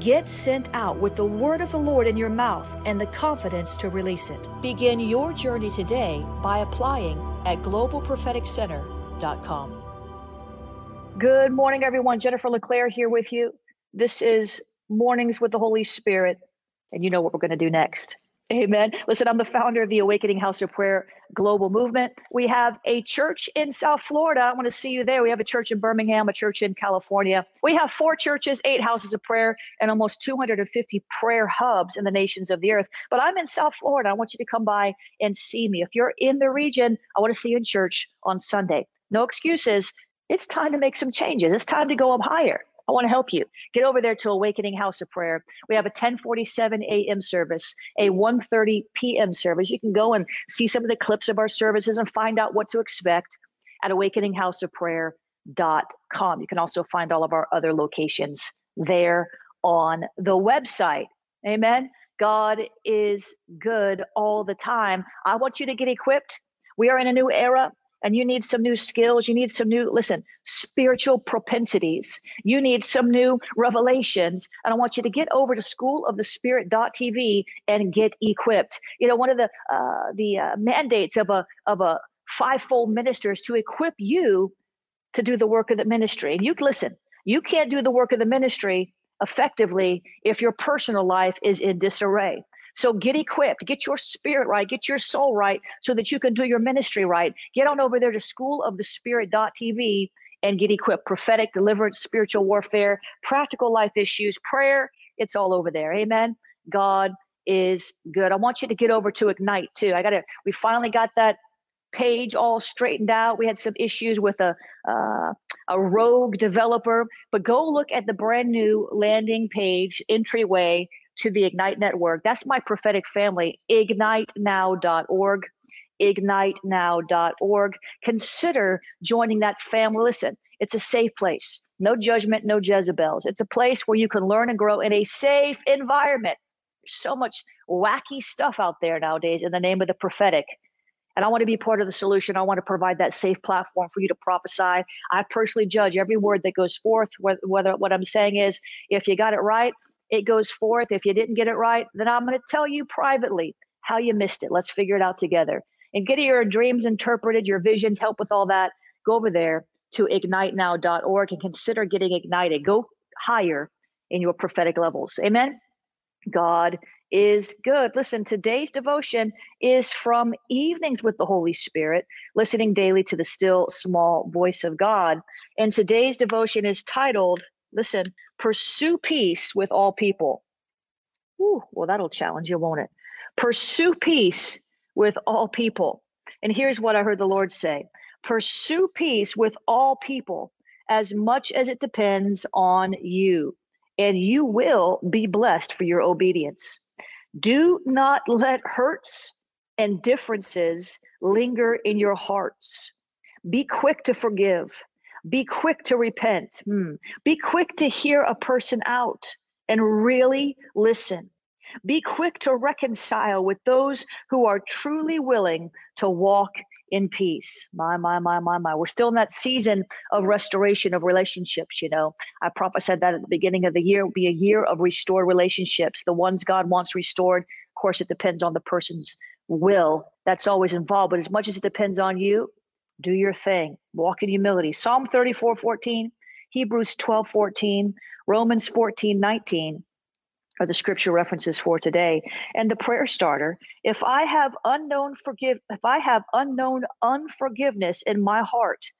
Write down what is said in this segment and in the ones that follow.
Get sent out with the word of the Lord in your mouth and the confidence to release it. Begin your journey today by applying at globalpropheticcenter.com. Good morning, everyone. Jennifer LeClaire here with you. This is Mornings with the Holy Spirit, and you know what we're going to do next. Amen. Listen, I'm the founder of the Awakening House of Prayer Global Movement. We have a church in South Florida. I want to see you there. We have a church in Birmingham, a church in California. We have four churches, eight houses of prayer, and almost 250 prayer hubs in the nations of the earth. But I'm in South Florida. I want you to come by and see me. If you're in the region, I want to see you in church on Sunday. No excuses. It's time to make some changes. It's time to go up higher. I want to help you. Get over there to Awakening House of Prayer. We have a 1047 a.m. service, a 1:30 p.m. service. You can go and see some of the clips of our services and find out what to expect at awakeninghouseofprayer.com. You can also find all of our other locations there on the website. Amen. God is good all the time. I want you to get equipped. We are in a new era and you need some new skills. You need some new, listen, spiritual propensities. You need some new revelations. And I want you to get over to schoolofthespirit.tv and get equipped. You know, one of the uh, the uh, mandates of a of a fivefold minister is to equip you to do the work of the ministry. And you listen, you can't do the work of the ministry effectively if your personal life is in disarray. So get equipped, get your spirit right, get your soul right so that you can do your ministry right. Get on over there to schoolofthespirit.tv and get equipped. Prophetic deliverance, spiritual warfare, practical life issues, prayer, it's all over there. Amen. God is good. I want you to get over to Ignite too. I got to, we finally got that page all straightened out. We had some issues with a uh, a rogue developer, but go look at the brand new landing page entryway to the Ignite Network. That's my prophetic family, ignitenow.org. Ignitenow.org. Consider joining that family. Listen, it's a safe place. No judgment, no Jezebels. It's a place where you can learn and grow in a safe environment. There's so much wacky stuff out there nowadays in the name of the prophetic. And I want to be part of the solution. I want to provide that safe platform for you to prophesy. I personally judge every word that goes forth, whether, whether what I'm saying is, if you got it right, it goes forth. If you didn't get it right, then I'm going to tell you privately how you missed it. Let's figure it out together. And get your dreams interpreted, your visions, help with all that. Go over there to ignitenow.org and consider getting ignited. Go higher in your prophetic levels. Amen. God is good. Listen, today's devotion is from Evenings with the Holy Spirit, listening daily to the still small voice of God. And today's devotion is titled Listen, pursue peace with all people. Ooh, well, that'll challenge you, won't it? Pursue peace with all people. And here's what I heard the Lord say pursue peace with all people as much as it depends on you, and you will be blessed for your obedience. Do not let hurts and differences linger in your hearts. Be quick to forgive be quick to repent. Hmm. Be quick to hear a person out and really listen. Be quick to reconcile with those who are truly willing to walk in peace. My, my, my, my, my. We're still in that season of restoration of relationships. You know, I prophesied that at the beginning of the year will be a year of restored relationships. The ones God wants restored, of course, it depends on the person's will. That's always involved. But as much as it depends on you, do your thing. Walk in humility. Psalm 34 14, Hebrews 12 14, Romans 14 19 are the scripture references for today and the prayer starter if i have unknown forgive if i have unknown unforgiveness in my heart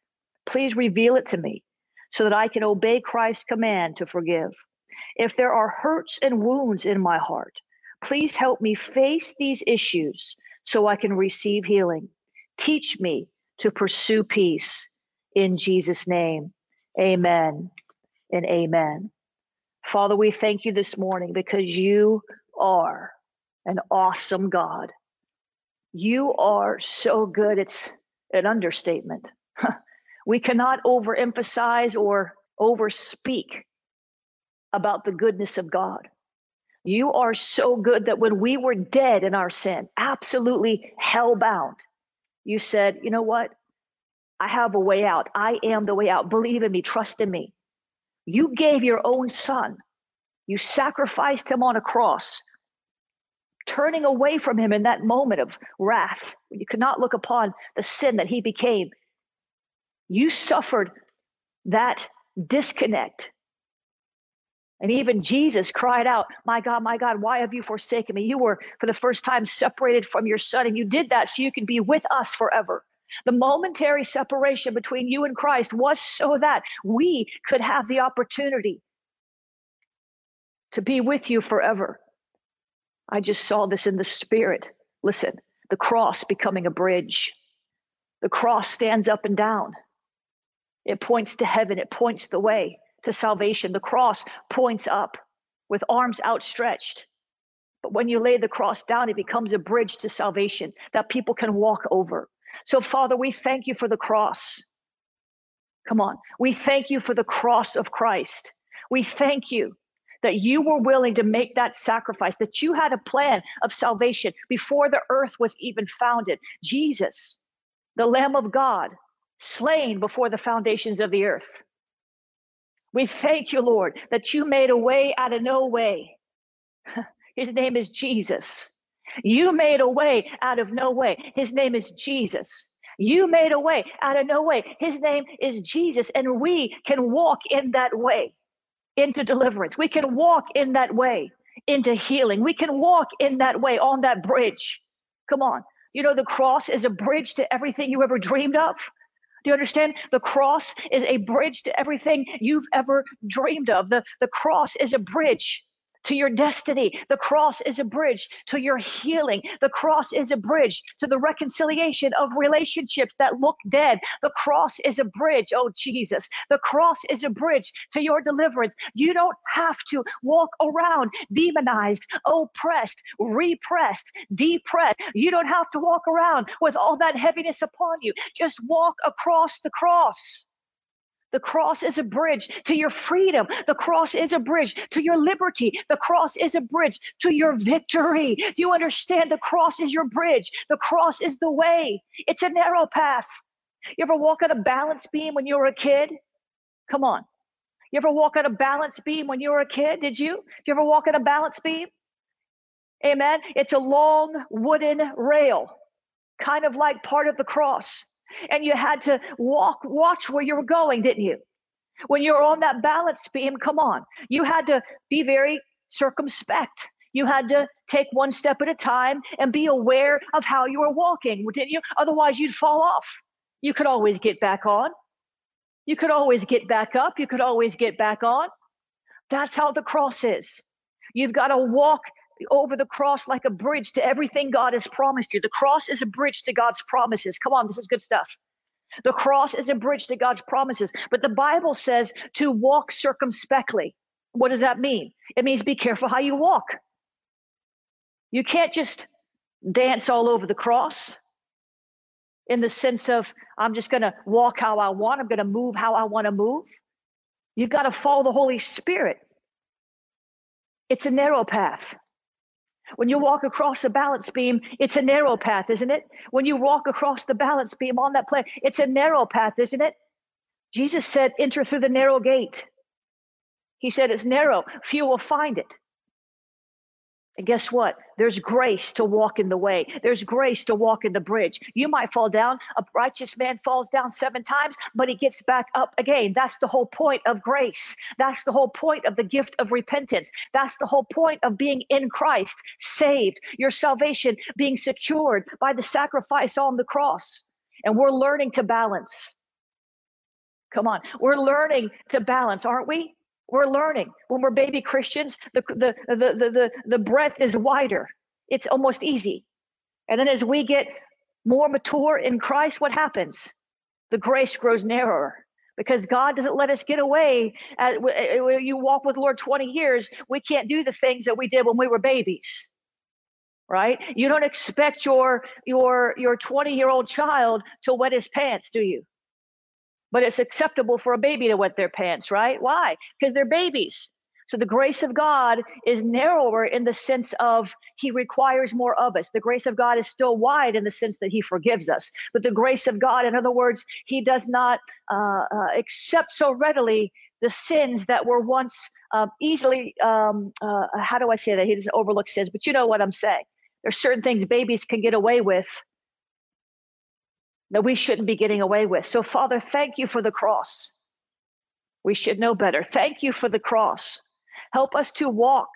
please reveal it to me so that i can obey christ's command to forgive if there are hurts and wounds in my heart please help me face these issues so i can receive healing teach me to pursue peace in jesus name amen and amen Father, we thank you this morning because you are an awesome God. You are so good. It's an understatement. we cannot overemphasize or overspeak about the goodness of God. You are so good that when we were dead in our sin, absolutely hellbound, you said, you know what? I have a way out. I am the way out. Believe in me, trust in me. You gave your own son. You sacrificed him on a cross, turning away from him in that moment of wrath you could not look upon the sin that he became. You suffered that disconnect. And even Jesus cried out, My God, my God, why have you forsaken me? You were for the first time separated from your son, and you did that so you can be with us forever. The momentary separation between you and Christ was so that we could have the opportunity to be with you forever. I just saw this in the spirit. Listen, the cross becoming a bridge. The cross stands up and down. It points to heaven, it points the way to salvation. The cross points up with arms outstretched. But when you lay the cross down, it becomes a bridge to salvation that people can walk over. So, Father, we thank you for the cross. Come on. We thank you for the cross of Christ. We thank you that you were willing to make that sacrifice, that you had a plan of salvation before the earth was even founded. Jesus, the Lamb of God, slain before the foundations of the earth. We thank you, Lord, that you made a way out of no way. His name is Jesus. You made a way out of no way. His name is Jesus. You made a way out of no way. His name is Jesus, and we can walk in that way into deliverance. We can walk in that way into healing. We can walk in that way on that bridge. Come on. You know, the cross is a bridge to everything you ever dreamed of. Do you understand? The cross is a bridge to everything you've ever dreamed of. The, the cross is a bridge to your destiny. The cross is a bridge to your healing. The cross is a bridge to the reconciliation of relationships that look dead. The cross is a bridge, oh Jesus. The cross is a bridge to your deliverance. You don't have to walk around demonized, oppressed, repressed, depressed. You don't have to walk around with all that heaviness upon you. Just walk across the cross. The cross is a bridge to your freedom. The cross is a bridge to your liberty. The cross is a bridge to your victory. Do you understand? The cross is your bridge. The cross is the way. It's a narrow path. You ever walk on a balance beam when you were a kid? Come on. You ever walk on a balance beam when you were a kid? Did you? Did you ever walk on a balance beam? Amen. It's a long wooden rail, kind of like part of the cross and you had to walk, watch where you were going, didn't you? When you were on that balance beam, come on, you had to be very circumspect. You had to take one step at a time and be aware of how you were walking, didn't you? Otherwise, you'd fall off. You could always get back on. You could always get back up. You could always get back on. That's how the cross is. You've got to walk over the cross like a bridge to everything God has promised you. The cross is a bridge to God's promises. Come on, this is good stuff. The cross is a bridge to God's promises. But the Bible says to walk circumspectly. What does that mean? It means be careful how you walk. You can't just dance all over the cross in the sense of, I'm just going to walk how I want, I'm going to move how I want to move. You've got to follow the Holy Spirit. It's a narrow path. When you walk across the balance beam, it's a narrow path, isn't it? When you walk across the balance beam on that plane, it's a narrow path, isn't it? Jesus said, enter through the narrow gate. He said, it's narrow, few will find it. And guess what? There's grace to walk in the way. There's grace to walk in the bridge. You might fall down. A righteous man falls down seven times, but he gets back up again. That's the whole point of grace. That's the whole point of the gift of repentance. That's the whole point of being in Christ, saved, your salvation being secured by the sacrifice on the cross. And we're learning to balance. Come on, we're learning to balance, aren't we? We're learning. When we're baby Christians, the, the, the, the, the, the breadth is wider. It's almost easy. And then as we get more mature in Christ, what happens? The grace grows narrower because God doesn't let us get away. As, uh, you walk with Lord 20 years, we can't do the things that we did when we were babies. Right? You don't expect your your your 20 year old child to wet his pants, do you? But it's acceptable for a baby to wet their pants, right? Why? Because they're babies. So the grace of God is narrower in the sense of he requires more of us. The grace of God is still wide in the sense that he forgives us. But the grace of God, in other words, he does not uh, uh, accept so readily the sins that were once uh, easily, um, uh, how do I say that? He doesn't overlook sins, but you know what I'm saying. There's certain things babies can get away with that we shouldn't be getting away with. So, Father, thank you for the cross. We should know better. Thank you for the cross. Help us to walk.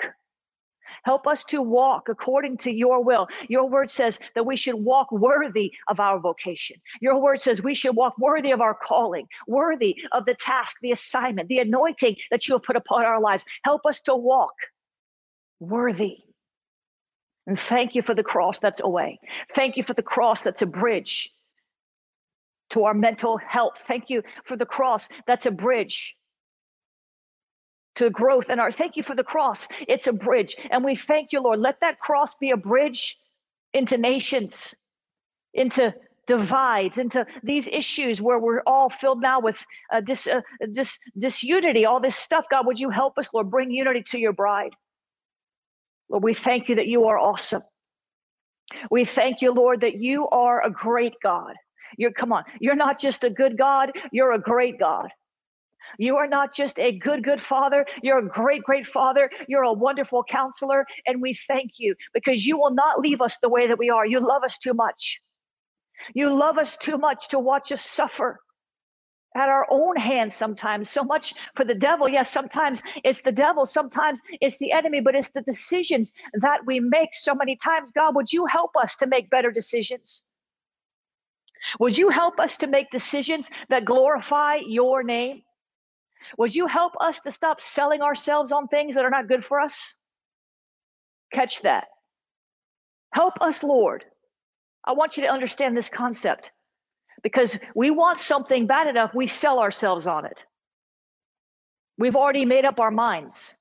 Help us to walk according to your will. Your word says that we should walk worthy of our vocation. Your word says we should walk worthy of our calling, worthy of the task, the assignment, the anointing that you have put upon our lives. Help us to walk worthy. And thank you for the cross that's a way. Thank you for the cross that's a bridge to our mental health. Thank you for the cross. That's a bridge to growth and our thank you for the cross. It's a bridge. And we thank you, Lord. Let that cross be a bridge into nations, into divides, into these issues where we're all filled now with uh, dis, uh, dis, disunity, all this stuff. God, would you help us, Lord? Bring unity to your bride. Lord, we thank you that you are awesome. We thank you, Lord, that you are a great God. You're, come on, you're not just a good God, you're a great God. You are not just a good, good father. You're a great, great father. You're a wonderful counselor. And we thank you because you will not leave us the way that we are. You love us too much. You love us too much to watch us suffer at our own hands sometimes. So much for the devil. Yes, sometimes it's the devil, sometimes it's the enemy, but it's the decisions that we make so many times. God, would you help us to make better decisions? Would you help us to make decisions that glorify your name? Would you help us to stop selling ourselves on things that are not good for us? Catch that. Help us, Lord. I want you to understand this concept because we want something bad enough, we sell ourselves on it. We've already made up our minds.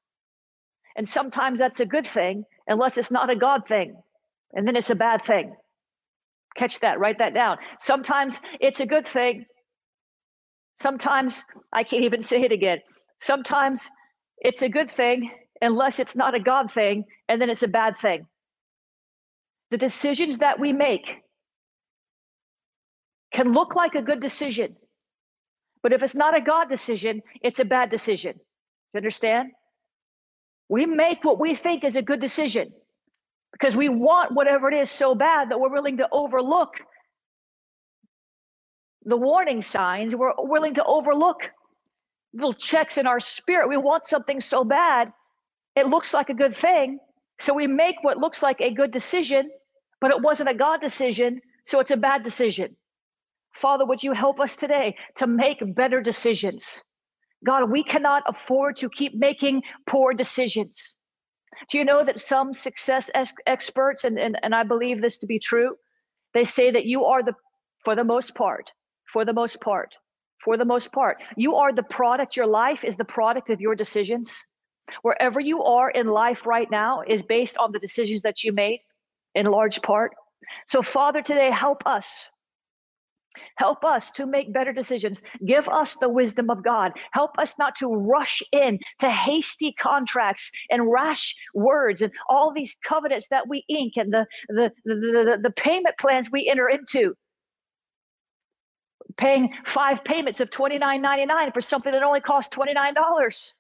And sometimes that's a good thing, unless it's not a God thing. And then it's a bad thing. Catch that, write that down. Sometimes it's a good thing. Sometimes I can't even say it again. Sometimes it's a good thing unless it's not a God thing, and then it's a bad thing. The decisions that we make can look like a good decision, but if it's not a God decision, it's a bad decision. You understand? We make what we think is a good decision because we want whatever it is so bad that we're willing to overlook the warning signs. We're willing to overlook little checks in our spirit. We want something so bad, it looks like a good thing. So we make what looks like a good decision, but it wasn't a God decision. So it's a bad decision. Father, would you help us today to make better decisions? God, we cannot afford to keep making poor decisions. Do you know that some success ex- experts, and, and, and I believe this to be true, they say that you are the, for the most part, for the most part, for the most part, you are the product, your life is the product of your decisions. Wherever you are in life right now is based on the decisions that you made in large part. So, Father, today, help us. Help us to make better decisions. Give us the wisdom of God. Help us not to rush in to hasty contracts and rash words and all these covenants that we ink and the, the, the, the, the payment plans we enter into. Paying five payments of $29.99 for something that only costs $29.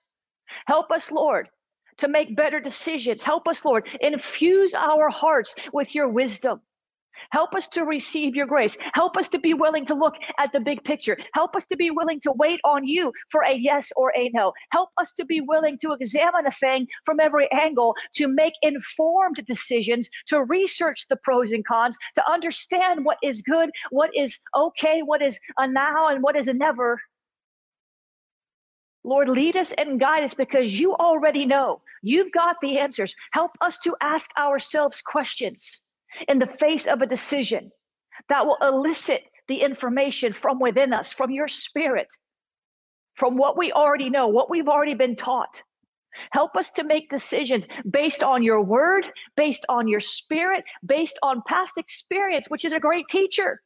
Help us, Lord, to make better decisions. Help us, Lord, infuse our hearts with your wisdom. Help us to receive your grace. Help us to be willing to look at the big picture. Help us to be willing to wait on you for a yes or a no. Help us to be willing to examine a thing from every angle, to make informed decisions, to research the pros and cons, to understand what is good, what is okay, what is a now, and what is a never. Lord, lead us and guide us because you already know. You've got the answers. Help us to ask ourselves questions in the face of a decision that will elicit the information from within us, from your spirit, from what we already know, what we've already been taught. Help us to make decisions based on your word, based on your spirit, based on past experience, which is a great teacher.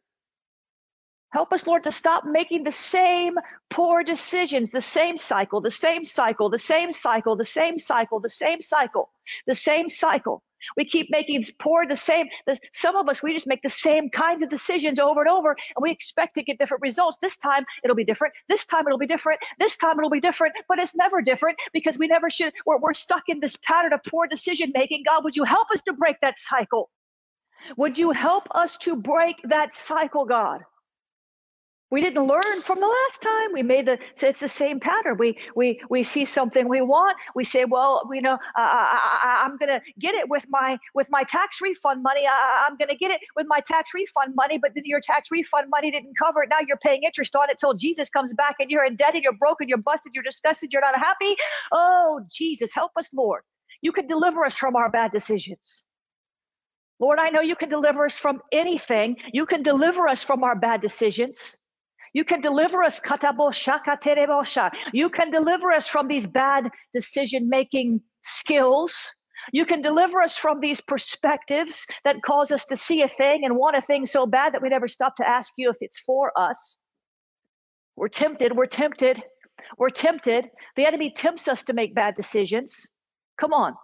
Help us, Lord, to stop making the same poor decisions, the same cycle, the same cycle, the same cycle, the same cycle, the same cycle, the same cycle. We keep making poor the same. Some of us, we just make the same kinds of decisions over and over, and we expect to get different results. This time it'll be different. This time it'll be different. This time it'll be different, but it's never different because we never should. We're, we're stuck in this pattern of poor decision making. God, would you help us to break that cycle? Would you help us to break that cycle, God? We didn't learn from the last time. We made the so it's the same pattern. We we we see something we want. We say, well, you know, uh, I, am going to get it with my with my tax refund money. I, I'm going to get it with my tax refund money. But then your tax refund money didn't cover it. Now you're paying interest on it till Jesus comes back, and you're indebted, you're broken, you're busted, you're disgusted, you're not happy. Oh Jesus, help us, Lord. You can deliver us from our bad decisions. Lord, I know you can deliver us from anything. You can deliver us from our bad decisions. You can deliver us. You can deliver us from these bad decision making skills. You can deliver us from these perspectives that cause us to see a thing and want a thing so bad that we never stop to ask you if it's for us. We're tempted. We're tempted. We're tempted. The enemy tempts us to make bad decisions. Come on.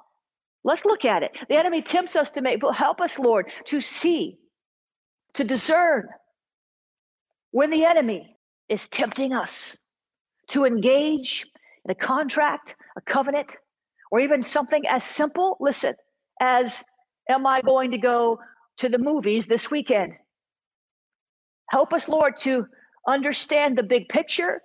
Let's look at it. The enemy tempts us to make, but help us, Lord, to see, to discern, when the enemy is tempting us to engage in a contract, a covenant, or even something as simple, listen, as am I going to go to the movies this weekend? Help us, Lord, to understand the big picture,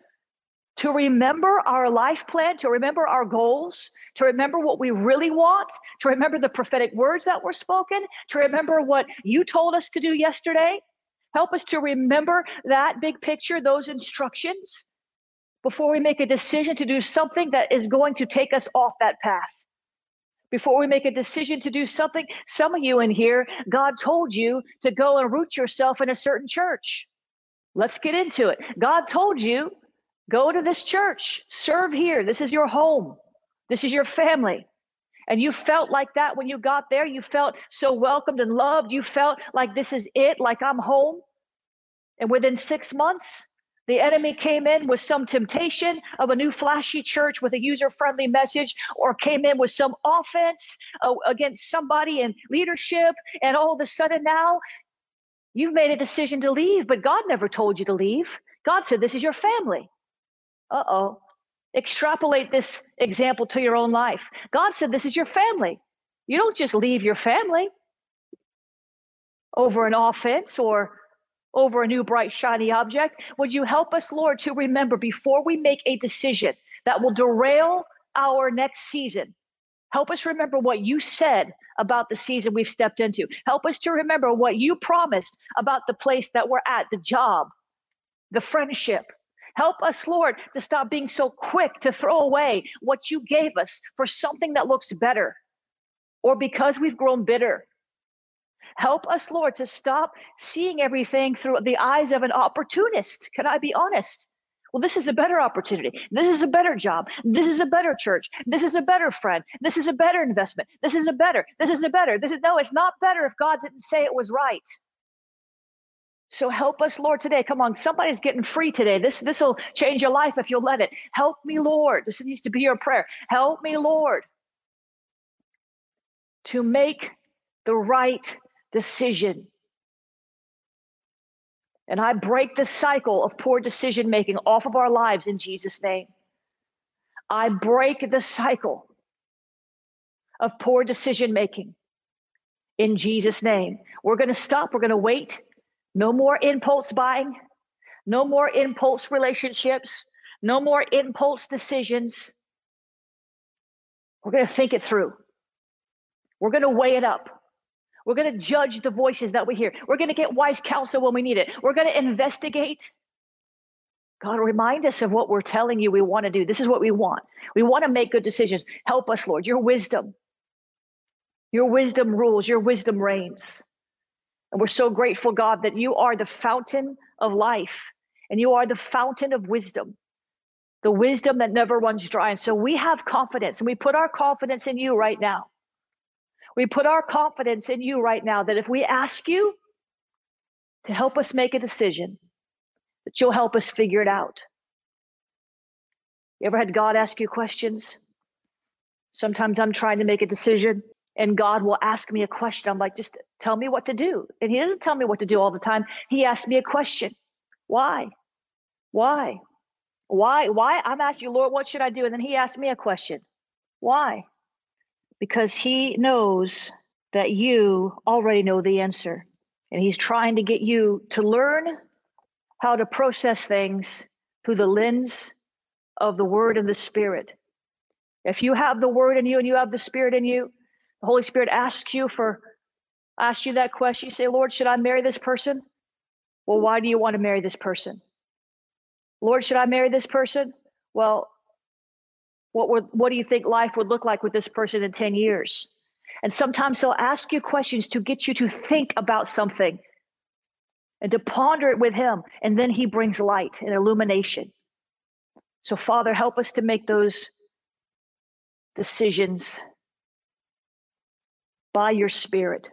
to remember our life plan, to remember our goals, to remember what we really want, to remember the prophetic words that were spoken, to remember what you told us to do yesterday, Help us to remember that big picture, those instructions, before we make a decision to do something that is going to take us off that path. Before we make a decision to do something, some of you in here, God told you to go and root yourself in a certain church. Let's get into it. God told you, go to this church, serve here. This is your home, this is your family. And you felt like that when you got there. You felt so welcomed and loved. You felt like this is it, like I'm home. And within six months, the enemy came in with some temptation of a new flashy church with a user friendly message, or came in with some offense uh, against somebody in leadership. And all of a sudden now, you've made a decision to leave, but God never told you to leave. God said, This is your family. Uh oh. Extrapolate this example to your own life. God said, This is your family. You don't just leave your family over an offense or over a new bright, shiny object. Would you help us, Lord, to remember before we make a decision that will derail our next season? Help us remember what you said about the season we've stepped into. Help us to remember what you promised about the place that we're at, the job, the friendship. Help us, Lord, to stop being so quick to throw away what you gave us for something that looks better or because we've grown bitter Help us, Lord, to stop seeing everything through the eyes of an opportunist. Can I be honest? Well, this is a better opportunity. This is a better job. This is a better church. This is a better friend. This is a better investment. This is a better. This is a better. This is no, it's not better if God didn't say it was right. So help us, Lord, today. Come on, somebody's getting free today. This this will change your life if you'll let it. Help me, Lord. This needs to be your prayer. Help me, Lord, to make the right decision. And I break the cycle of poor decision making off of our lives in Jesus' name. I break the cycle of poor decision making in Jesus' name. We're going to stop. We're going to wait. No more impulse buying. No more impulse relationships. No more impulse decisions. We're going to think it through. We're going to weigh it up. We're going to judge the voices that we hear. We're going to get wise counsel when we need it. We're going to investigate. God, remind us of what we're telling you we want to do. This is what we want. We want to make good decisions. Help us, Lord. Your wisdom. Your wisdom rules, your wisdom reigns. And we're so grateful, God, that you are the fountain of life and you are the fountain of wisdom, the wisdom that never runs dry. And so we have confidence and we put our confidence in you right now. We put our confidence in you right now that if we ask you to help us make a decision, that you'll help us figure it out. You ever had God ask you questions? Sometimes I'm trying to make a decision and God will ask me a question. I'm like, just tell me what to do. And He doesn't tell me what to do all the time. He asks me a question. Why? Why? Why? Why? I'm asking you, Lord, what should I do? And then He asks me a question. Why? Because He knows that you already know the answer. And He's trying to get you to learn how to process things through the lens of the Word and the Spirit. If you have the Word in you and you have the Spirit in you, the Holy Spirit asks you for asks you that question. You say, Lord, should I marry this person? Well, why do you want to marry this person? Lord, should I marry this person? Well, what would what do you think life would look like with this person in 10 years? And sometimes he'll ask you questions to get you to think about something and to ponder it with him. And then he brings light and illumination. So, Father, help us to make those decisions by your spirit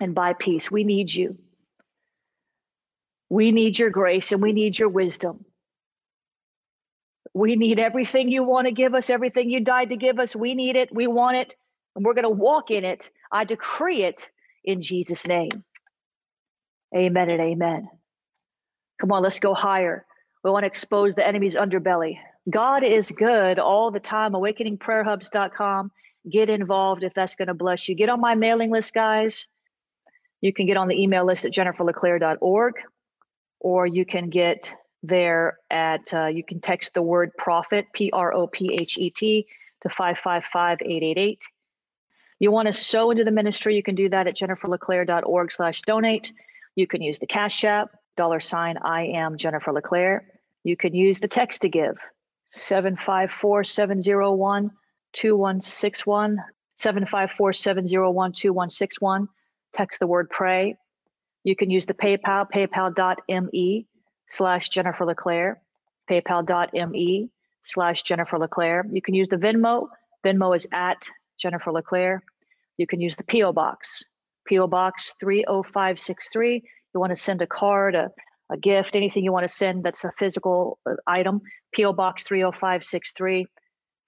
and by peace. We need you. We need your grace and we need your wisdom. We need everything you want to give us, everything you died to give us. We need it. We want it. And we're going to walk in it. I decree it in Jesus' name. Amen and amen. Come on, let's go higher. We want to expose the enemy's underbelly. God is good all the time. AwakeningPrayerHubs.com get involved if that's going to bless you. Get on my mailing list, guys. You can get on the email list at jenniferleclaire.org, or you can get there at, uh, you can text the word prophet, P R O P H E T, to 555 888. You want to sow into the ministry, you can do that at jenniferleclaire.org slash donate. You can use the Cash App, dollar sign I am Jennifer LeClaire. You can use the text to give, 754 701 2161 754 701 2161. Text the word pray. You can use the PayPal, paypal.me slash Jennifer LeClaire, paypal.me slash Jennifer LeClaire. You can use the Venmo. Venmo is at Jennifer LeClaire. You can use the P.O. Box, P.O. Box 30563. You want to send a card, a, a gift, anything you want to send that's a physical uh, item, P.O. Box 30563.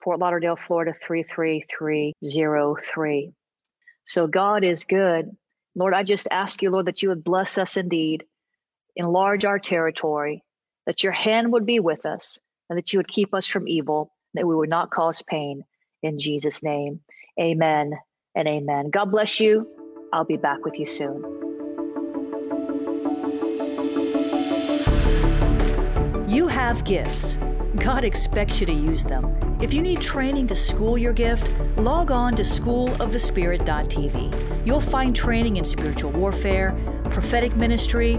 Fort Lauderdale, Florida 33303. So God is good. Lord, I just ask you, Lord, that you would bless us indeed, enlarge our territory, that your hand would be with us, and that you would keep us from evil, that we would not cause pain. In Jesus' name, amen and amen. God bless you. I'll be back with you soon. You have gifts. God expects you to use them. If you need training to school your gift, log on to schoolofthespirit.tv. You'll find training in spiritual warfare, prophetic ministry,